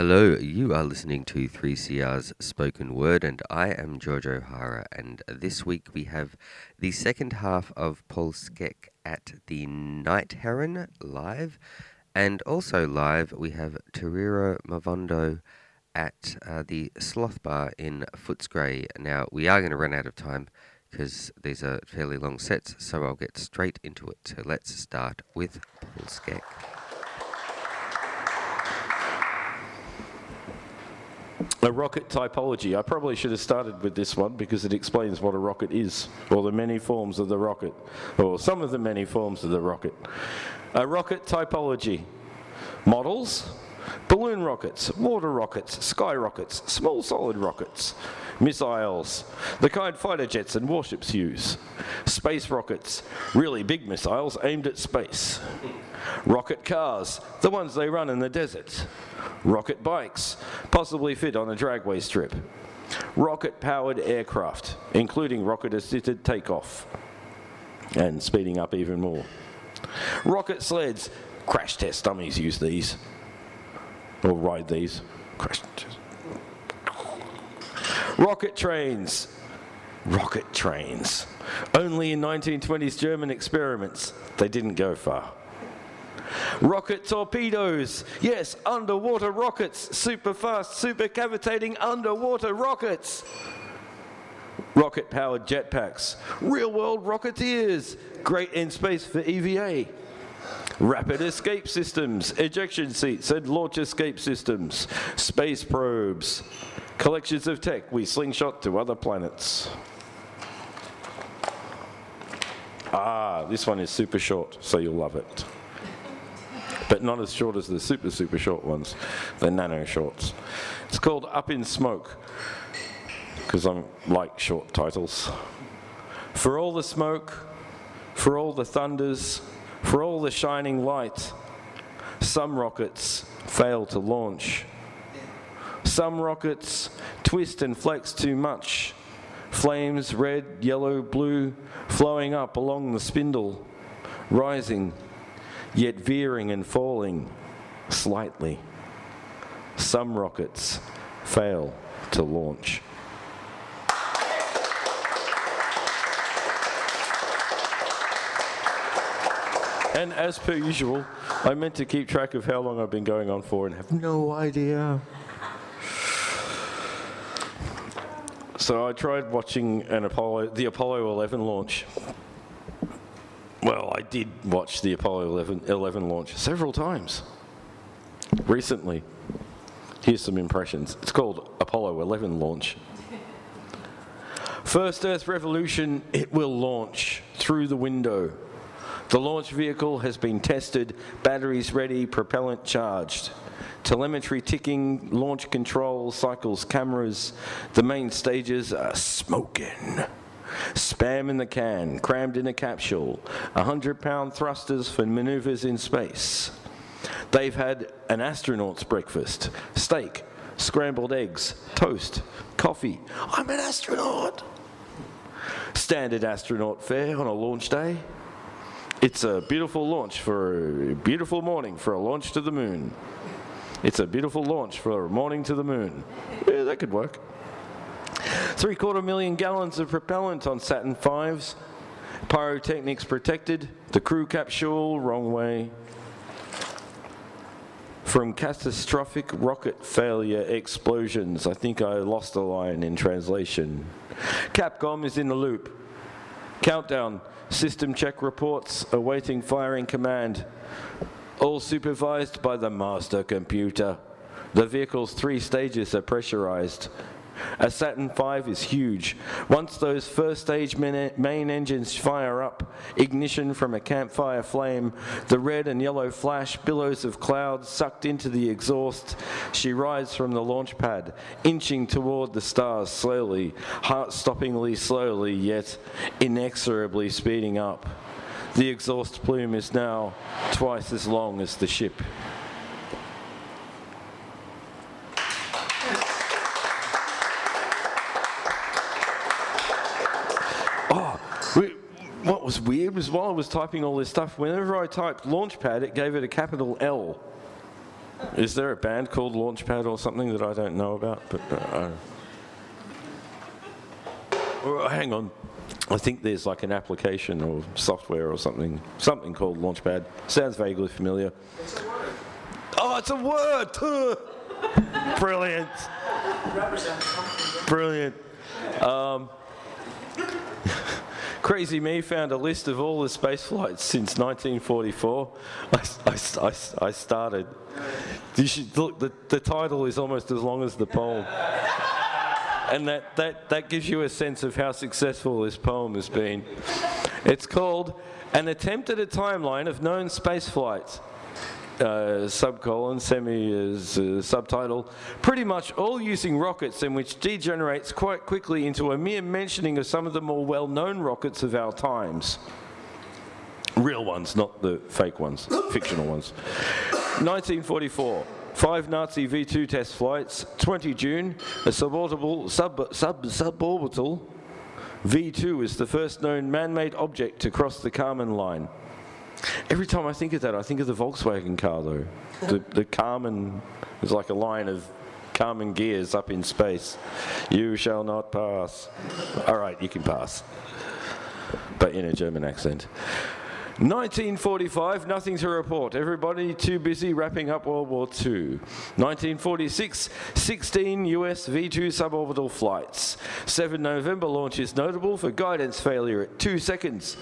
Hello, you are listening to 3CR's Spoken Word, and I am George O'Hara. And this week we have the second half of Paul Škec at the Night Heron live, and also live we have Tariro Mavondo at uh, the Sloth Bar in Footscray. Now, we are going to run out of time because these are fairly long sets, so I'll get straight into it. So let's start with Paul Škec. A rocket typology. I probably should have started with this one because it explains what a rocket is, or the many forms of the rocket, or some of the many forms of the rocket. A rocket typology. Models, balloon rockets, water rockets, sky rockets, small solid rockets, missiles, the kind fighter jets and warships use, space rockets, really big missiles aimed at space, rocket cars, the ones they run in the desert, rocket bikes, possibly fit on a dragway strip, rocket powered aircraft, including rocket assisted takeoff, and speeding up even more. Rocket sleds, crash test dummies use these, or ride these. Test. Rocket trains, rocket trains. Only in 1920s German experiments, they didn't go far. Rocket torpedoes. Yes, underwater rockets. Super fast, super cavitating underwater rockets. Rocket powered jetpacks. Real world rocketeers. Great in space for EVA. Rapid escape systems, ejection seats, and launch escape systems. Space probes. Collections of tech we slingshot to other planets. Ah, this one is super short, so you'll love it but not as short as the super, super short ones, the nano shorts. It's called Up in Smoke, because I like short titles. For all the smoke, for all the thunders, for all the shining light, some rockets fail to launch. Some rockets twist and flex too much. Flames, red, yellow, blue, flowing up along the spindle, rising yet veering and falling slightly. Some rockets fail to launch. And as per usual, I meant to keep track of how long I've been going on for and have no idea. So I tried watching an Apollo, the Apollo 11 launch well, I did watch the Apollo 11, 11 launch several times recently. Here's some impressions. It's called Apollo 11 launch. First Earth revolution, it will launch through the window. The launch vehicle has been tested, batteries ready, propellant charged. Telemetry ticking, launch control, cycles, cameras. The main stages are smoking. Spam in the can, crammed in a capsule, 100 pound thrusters for maneuvers in space. They've had an astronaut's breakfast, steak, scrambled eggs, toast, coffee. I'm an astronaut. Standard astronaut fare on a launch day. It's a beautiful launch for a beautiful morning for a launch to the moon. It's a beautiful launch for a morning to the moon. Yeah, that could work. Three quarter million gallons of propellant on Saturn V's. Pyrotechnics protected. The crew capsule, wrong way. From catastrophic rocket failure explosions. I think I lost a line in translation. Capcom is in the loop. Countdown. System check reports awaiting firing command. All supervised by the master computer. The vehicle's three stages are pressurized. A Saturn V is huge. Once those first stage main engines fire up, ignition from a campfire flame, the red and yellow flash, billows of cloud sucked into the exhaust, she rides from the launch pad, inching toward the stars slowly, heart stoppingly slowly, yet inexorably speeding up. The exhaust plume is now twice as long as the ship. Oh, we, what was weird was while I was typing all this stuff, whenever I typed Launchpad, it gave it a capital L. Is there a band called Launchpad or something that I don't know about? But uh, oh, hang on. I think there's like an application or software or something, something called Launchpad. Sounds vaguely familiar. Oh, it's a word. Brilliant. Brilliant. Um, Crazy Me found a list of all the space flights since 1944. I, I, I, I started. You should look. The, the title is almost as long as the poem, and that, that that gives you a sense of how successful this poem has been. It's called "An Attempt at a Timeline of Known Space Flights." Uh, subcolon, semi is uh, subtitle, pretty much all using rockets and which degenerates quite quickly into a mere mentioning of some of the more well-known rockets of our times. Real ones, not the fake ones, fictional ones. 1944. Five Nazi V-2 test flights, 20 June, a suborbital, sub, sub, suborbital V-2 is the first known man-made object to cross the Kármán line. Every time I think of that, I think of the Volkswagen car, though. The, the Kármán is like a line of Karmann Ghias up in space. You shall not pass. All right, you can pass. But in a German accent. 1945, nothing to report. Everybody too busy wrapping up World War II. 1946, 16 US V-2 suborbital flights. 7 November launch is notable for guidance failure at 2 seconds.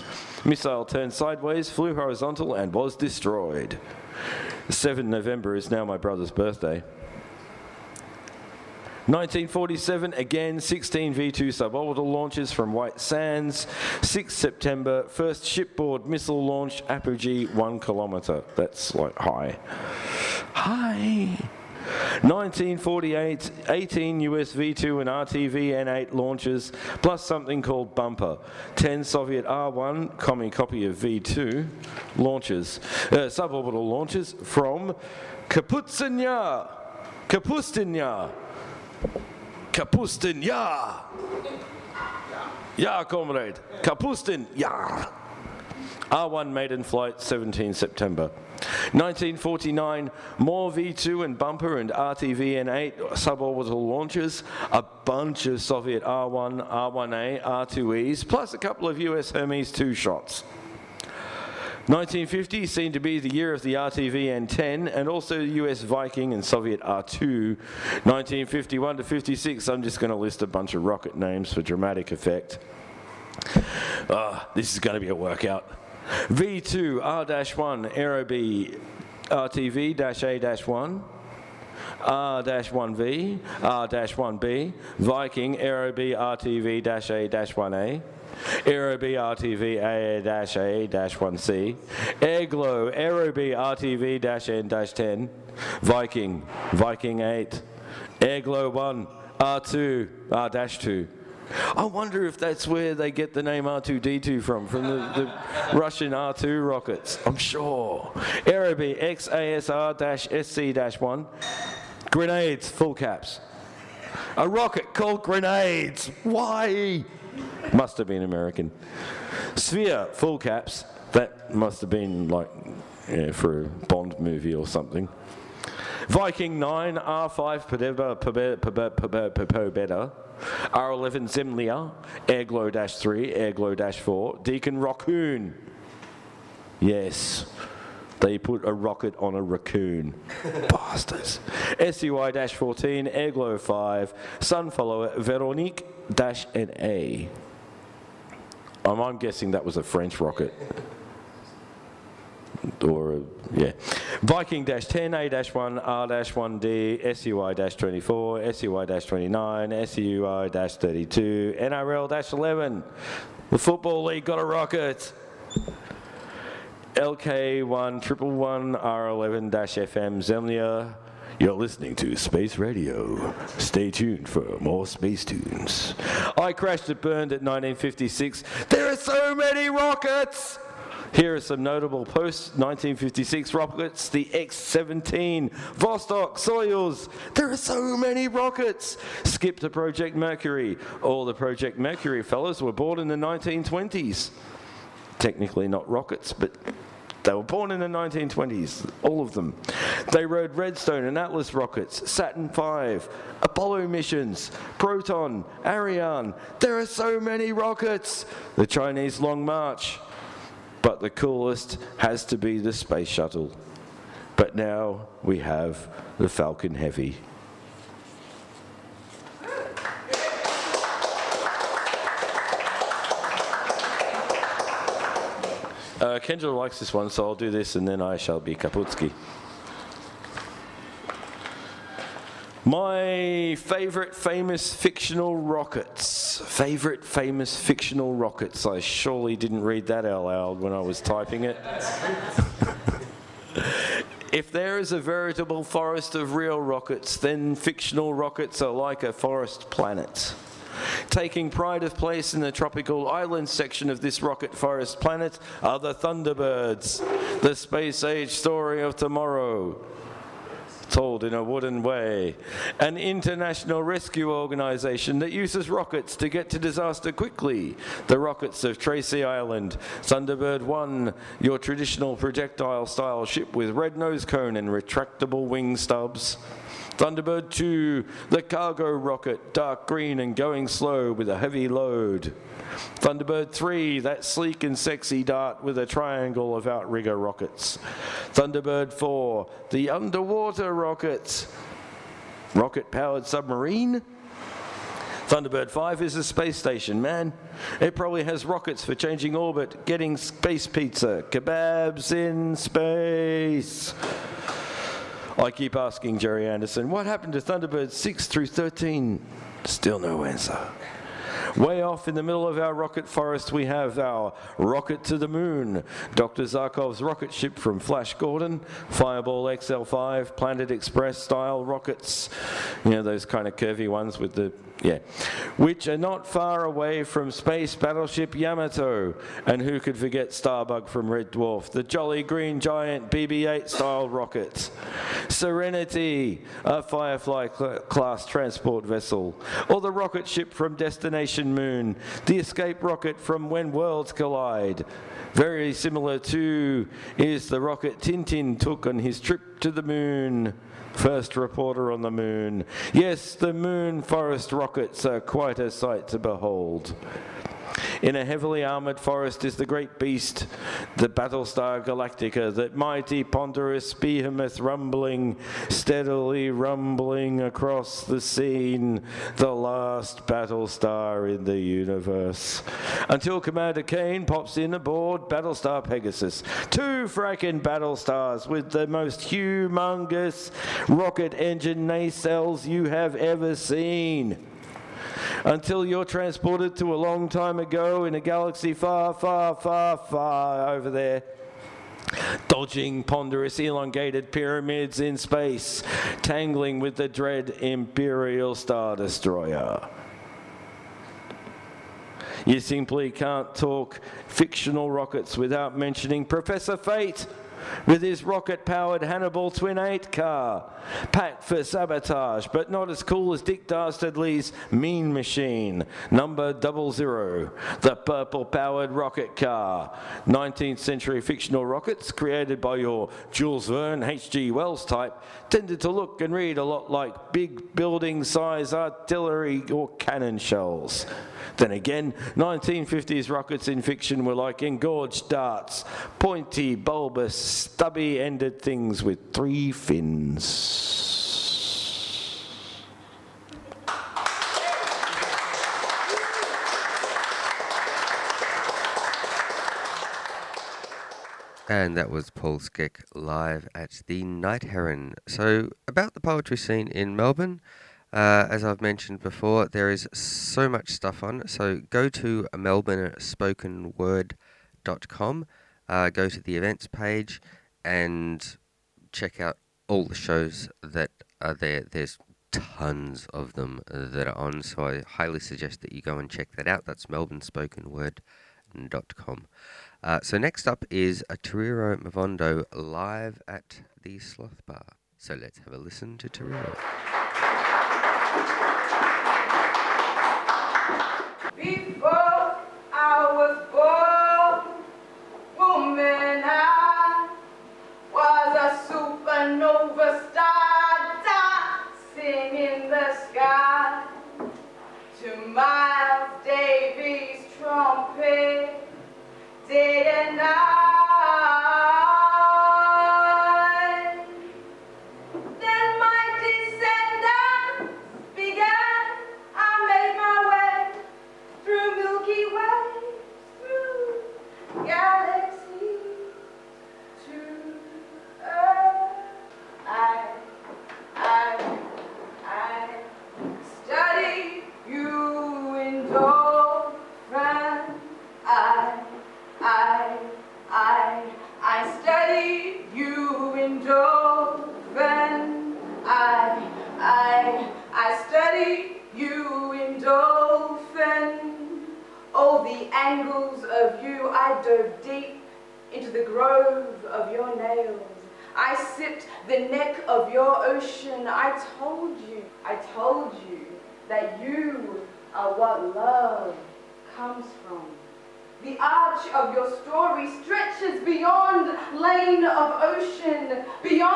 Missile turned sideways, flew horizontal, and was destroyed. 7 November is now my brother's birthday. 1947, again 16 V2 suborbital launches from White Sands. 6 September, first shipboard missile launch, apogee 1 kilometre. That's like high. High. 1948, 18 US V2 and RTV N8 launches, plus something called Bumper. 10 Soviet R1, commie copy of V2, launches, uh, suborbital launches from Kapustin Yar. Kapustin Yar. Yeah, comrade. Kapustin Yar. R1 maiden flight, 17 September. 1949, more V2 and bumper and RTV-N8 suborbital launches, a bunch of Soviet R1, R1A, R2Es, plus a couple of US Hermes 2 shots. 1950 seemed to be the year of the RTV N10 and also the US Viking and Soviet R2. 1951 to 56, I'm just going to list a bunch of rocket names for dramatic effect. Ah, this is going to be a workout. V2 R-1 Aerobee RTV-A-1 R-1V, R-1B, Viking Aerobee RTV-A-1A, Aerobee RTV A-A-1C, Airglow Aerobee RTV-N-10, Viking, Viking 8, Airglow 1, R2, R-2. I wonder if that's where they get the name R2D2 from, from the, the Russian R2 rockets. I'm sure. Aerobee XASR-SC-1. Grenades, full caps. A rocket called Grenades. Why? Must have been American. Sphere, full caps. That must have been like yeah, for a Bond movie or something. Viking 9, R5 Pobeda, Pobeda, R11 Zemlya, Airglow 3, Airglow 4, Deacon Raccoon. Yes, they put a rocket on a raccoon. Bastards. SUI 14, Airglow 5, Sunfollower Veronique NA. Um, I'm guessing that was a French rocket or yeah. Viking 10, A-1, R-1D, SUI 24, SUI 29, SUI 32, NRL 11. The Football League got a rocket. LK1 triple one R11 FM Zemlya. You're listening to Space Radio. Stay tuned for more space tunes. I crashed it burned at 1956. There are so many rockets! Here are some notable post 1956 rockets the X 17, Vostok, Soyuz. There are so many rockets. Skip to Project Mercury. All the Project Mercury fellows were born in the 1920s. Technically not rockets, but they were born in the 1920s, all of them. They rode Redstone and Atlas rockets, Saturn V, Apollo missions, Proton, Ariane. There are so many rockets. The Chinese Long March. But the coolest has to be the space shuttle. But now we have the Falcon Heavy. Uh, Kendra likes this one, so I'll do this and then I shall be Kaputski. My favorite famous fictional rockets. Favorite famous fictional rockets. I surely didn't read that out loud when I was typing it. if there is a veritable forest of real rockets, then fictional rockets are like a forest planet. Taking pride of place in the tropical island section of this rocket forest planet are the Thunderbirds, the space age story of tomorrow told in a wooden way. An international rescue organization that uses rockets to get to disaster quickly. The rockets of Tracy Island. Thunderbird 1, your traditional projectile style ship with red nose cone and retractable wing stubs. Thunderbird 2, the cargo rocket, dark green and going slow with a heavy load. Thunderbird 3, that sleek and sexy dart with a triangle of outrigger rockets. Thunderbird 4, the underwater rocket. Rocket powered submarine? Thunderbird 5 is a space station, man. It probably has rockets for changing orbit, getting space pizza, kebabs in space. I keep asking Gerry Anderson, what happened to Thunderbird 6 through 13? Still no answer. Way off in the middle of our rocket forest, we have our rocket to the moon. Dr. Zarkov's rocket ship from Flash Gordon, Fireball XL5, Planet Express style rockets. You know, those kind of curvy ones with the yeah, which are not far away from space battleship Yamato. And who could forget Starbug from Red Dwarf, the jolly green giant BB-8 style rocket. Serenity, a Firefly cl class transport vessel. Or the rocket ship from Destination Moon, the escape rocket from When Worlds Collide. Very similar to is the rocket Tintin took on his trip to the moon. First reporter on the moon. Yes, the moon forest rockets are quite a sight to behold. In a heavily armored forest is the great beast, the Battlestar Galactica, that mighty ponderous behemoth rumbling, steadily rumbling across the scene, the last Battlestar in the universe. Until Commander Cain pops in aboard Battlestar Pegasus. Two fracking Battlestars with the most humongous rocket engine nacelles you have ever seen until you're transported to a long time ago in a galaxy far, far, far, far over there. Dodging ponderous elongated pyramids in space, tangling with the dread Imperial Star Destroyer. You simply can't talk fictional rockets without mentioning Professor Fate with his rocket-powered Hannibal Twin 8 car, packed for sabotage, but not as cool as Dick Dastardly's Mean Machine, number 00, the purple-powered rocket car. 19th century fictional rockets created by your Jules Verne, H.G. Wells type tended to look and read a lot like big building-size artillery or cannon shells. Then again, 1950s rockets in fiction were like engorged darts, pointy, bulbous, stubby ended things with three fins. And that was Paul Škec live at the Night Heron. So, about the poetry scene in Melbourne, uh, as I've mentioned before, there is so much stuff on. So, go to melbournespokenword.com, uh, go to the events page, and check out all the shows that are there. There's tons of them that are on, so I highly suggest that you go and check that out. That's melbournespokenword.com Uh, so next up is a Tariro Mavondo live at the Sloth Bar. So let's have a listen to Tariro. Trumpet, day and night.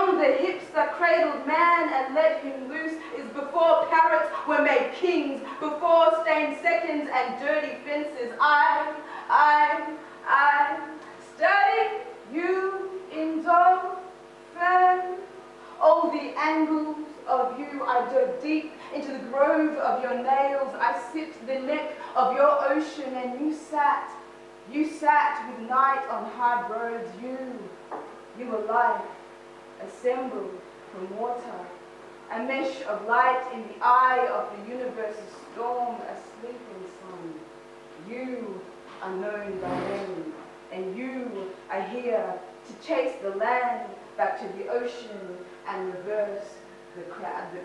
Beyond the hips that cradled man and let him loose, is before parrots were made kings, before stained seconds and dirty fences. I, I, I study you in Dolphin. All the angles of you, I dove deep into the grove of your nails. I sipped the neck of your ocean, and you sat, you sat with night on hard roads. You, you were life, assembled from water, a mesh of light in the eye of the universe's storm, a sleeping sun. You are known by name, and you are here to chase the land back to the ocean and reverse the, cloud, the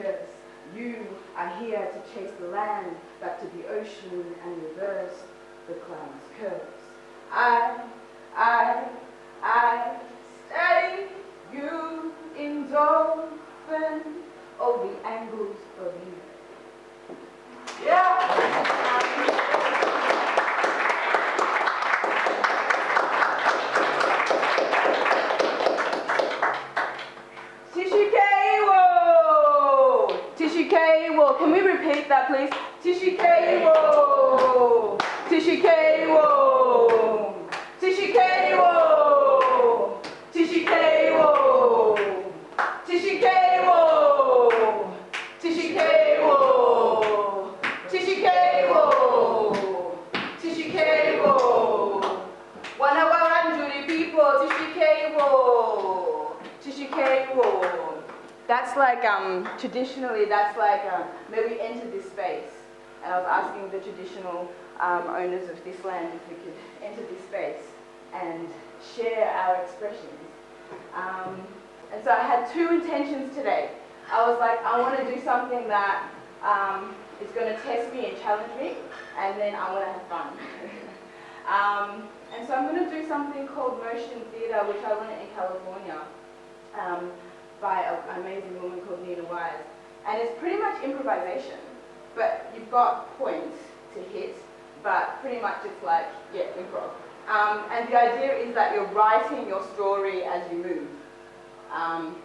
curse. You are here to chase the land back to the ocean and reverse the cloud's curse. I, traditional um, owners of this land if we could enter this space and share our expressions. Um, and so I had two intentions today. I was like, I want to do something that um, is going to test me and challenge me, and then I want to have fun. um, and so I'm going to do something called motion theatre, which I learned in California um, by an amazing woman called Nina Wise. And it's pretty much improvisation, but you've got points to hit, but pretty much it's like, yeah, improv. Um, and the idea is that you're writing your story as you move. Um,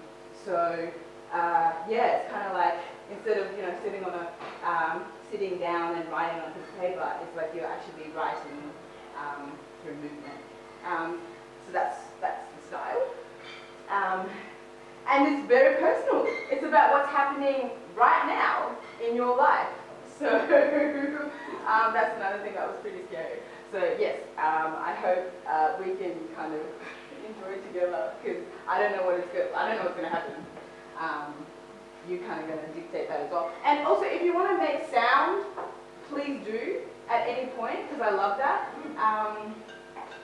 so uh, yeah, it's kind of like instead of you know sitting on a um, sitting down and writing on a piece of paper, it's like you're actually writing um, through movement. Um, so that's that's the style. Um, and it's very personal. It's about what's happening right now in your life. So um, that's another thing that was pretty scary. So yes, um, I hope uh, we can kind of enjoy together because I don't know what it's good. I don't know what's going to happen. Um, you kind of going to dictate that as well. And also, if you want to make sound, please do at any point because I love that. Um,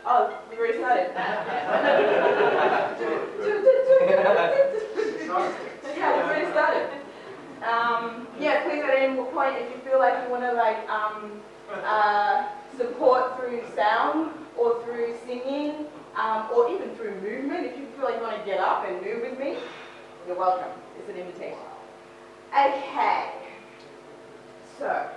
oh, we already started. yeah, we already started. Um, yeah, please at any point if you feel like you want to like um, uh, support through sound or through singing um, or even through movement, if you feel like you want to get up and move with me, you're welcome. It's an invitation. Okay. So.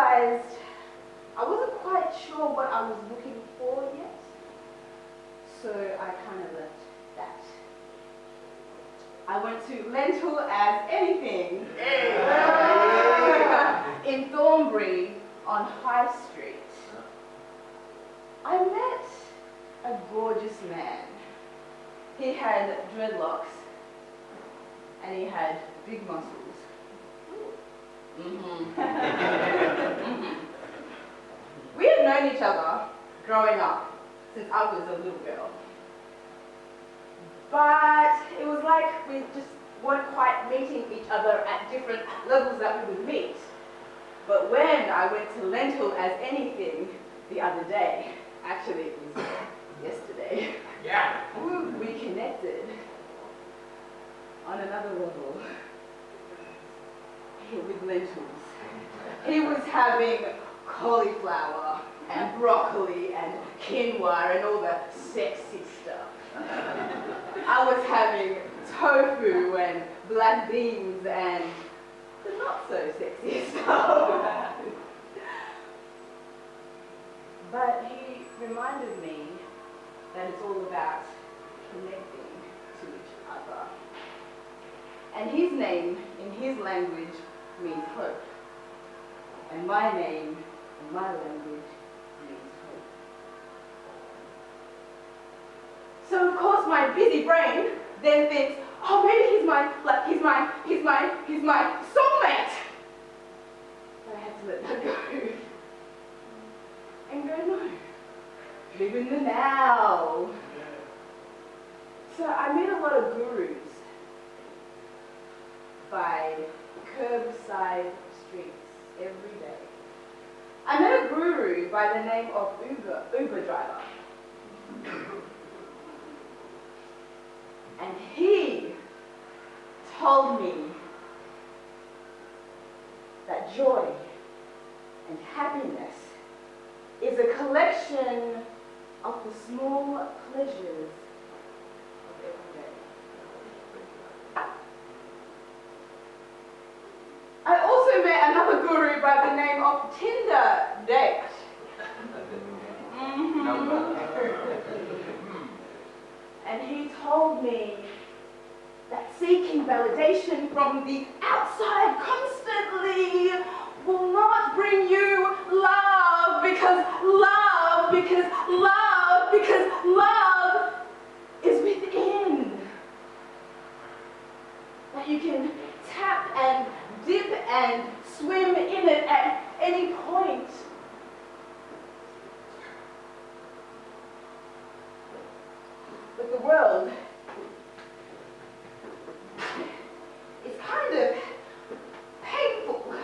Realized I wasn't quite sure what I was looking for yet. So I kind of left that. I went to Lentil as anything in Thornbury on High Street. I met a gorgeous man. He had dreadlocks and he had big muscles. Mhm. Mhm. we had known each other growing up since I was a little girl. But it was like we just weren't quite meeting each other at different levels that we would meet. But when I went to Lentil as anything the other day, actually it was yesterday, Yeah. we connected on another level with lentils. He was having cauliflower and broccoli and quinoa and all the sexy stuff. I was having tofu and black beans and the not so sexy stuff. but he reminded me that it's all about connecting to each other. And his name in his language means hope. And my name in my language means hope. So of course my busy brain then thinks, oh maybe he's my like he's my he's my he's my soulmate. But I had to let that go. And go, no. Live in the now. So I meet a lot of gurus by curbside streets every day. I met a guru by the name of Uber, Uber driver. And he told me that joy and happiness is a collection of the small pleasures of every day. I also met another guru by the name of Tinder Date. Mhm. And he told me that seeking validation from the outside constantly will not bring you love because love, because love, because love is within. That you can tap and dip and swim in it at any point. But the world is kind of painful.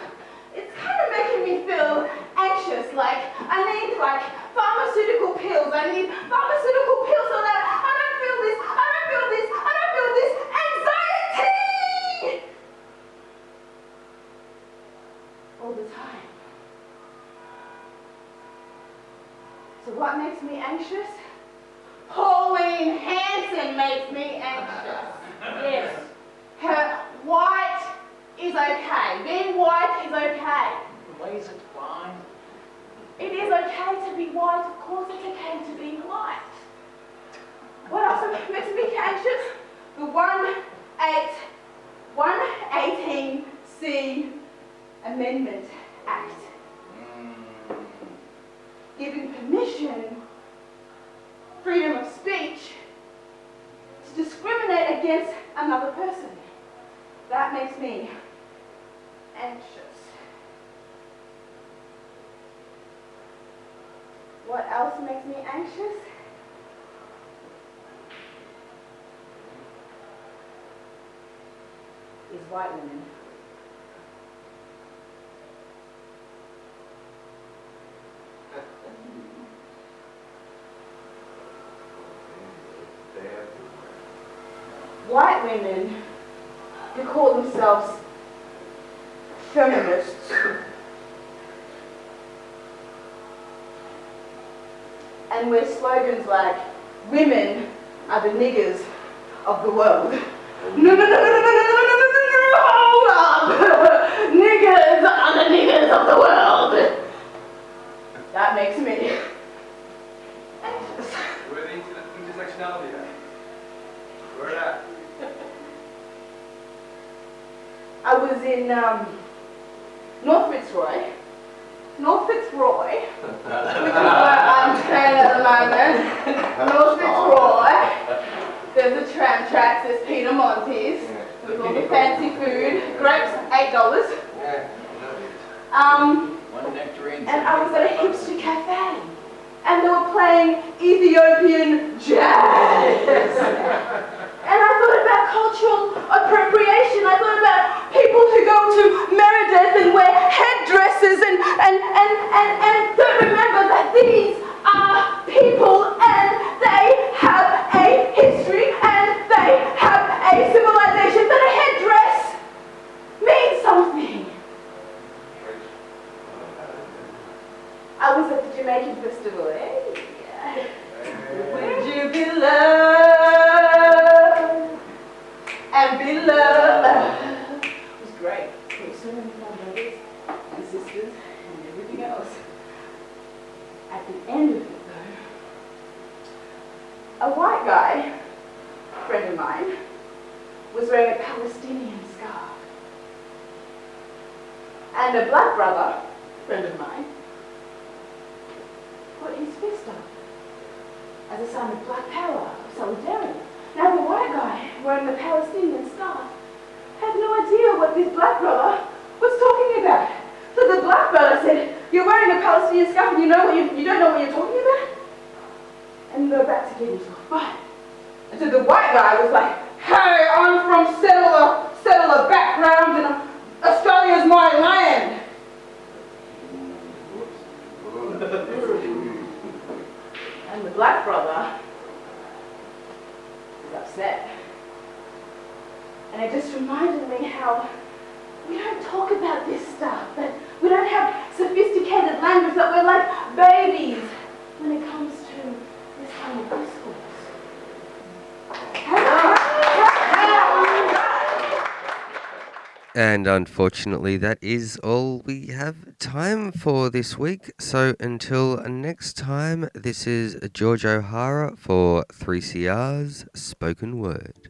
It's kind of making me feel anxious, like I need like pharmaceutical pills. I need pharmaceutical pills so that I don't feel this, I don't feel this, I don't feel this anxiety all the time. So what makes me anxious? Pauline Hanson makes me anxious. Yes. Her white is okay. Being white is okay. Laser blind. It is okay to be white. Of course it's okay to be white. What else makes me anxious? The 1-8, 118C Amendment Act. Giving permission, freedom of speech, to discriminate against another person. That makes me anxious. What else makes me anxious? Is white women. White women who call themselves feminists and wear slogans like women are the niggers of the world. No, no, no, no, no, no, no, no, no, no, no, no, hold up! niggers are the niggers of the world. That makes me. anxious. Where the inter- intersectionality at? Where at? I was in um, North Fitzroy. North Fitzroy, which is where I'm staying at the moment. North Fitzroy. There's a tram tracks, there's Piedimonte's, with all the fancy food. Grapes, eight dollars. Um, and I was at a hipster cafe, and they were playing Ethiopian jazz. And I thought about cultural appropriation. I thought about people who go to Meredith and wear headdresses and, and, and, and, and don't remember that these are people and they have a history and they have a civilization that a headdress means something. I was at the Jamaican festival, eh? Would you be loved and be loved? It was great. There were so many fun brothers and sisters and everything else. At the end of it, though, a white guy, friend of mine, was wearing a Palestinian scarf. And a black brother, friend of mine, put his fist up as a sign of black power, of solidarity. Now the white guy wearing the Palestinian scarf had no idea what this black brother was talking about. So the black brother said, you're wearing a Palestinian scarf and you know what you, you don't know what you're talking about? And they're about to into a fight. And so the white guy was like, hey, I'm from settler, settler background and Australia's my land. And the black brother is upset. And it just reminded me how we don't talk about this stuff, that we don't have sophisticated language, that we're like babies when it comes to this kind of discourse. And unfortunately, that is all we have time for this week. So until next time, this is George O'Hara for 3CR's Spoken Word.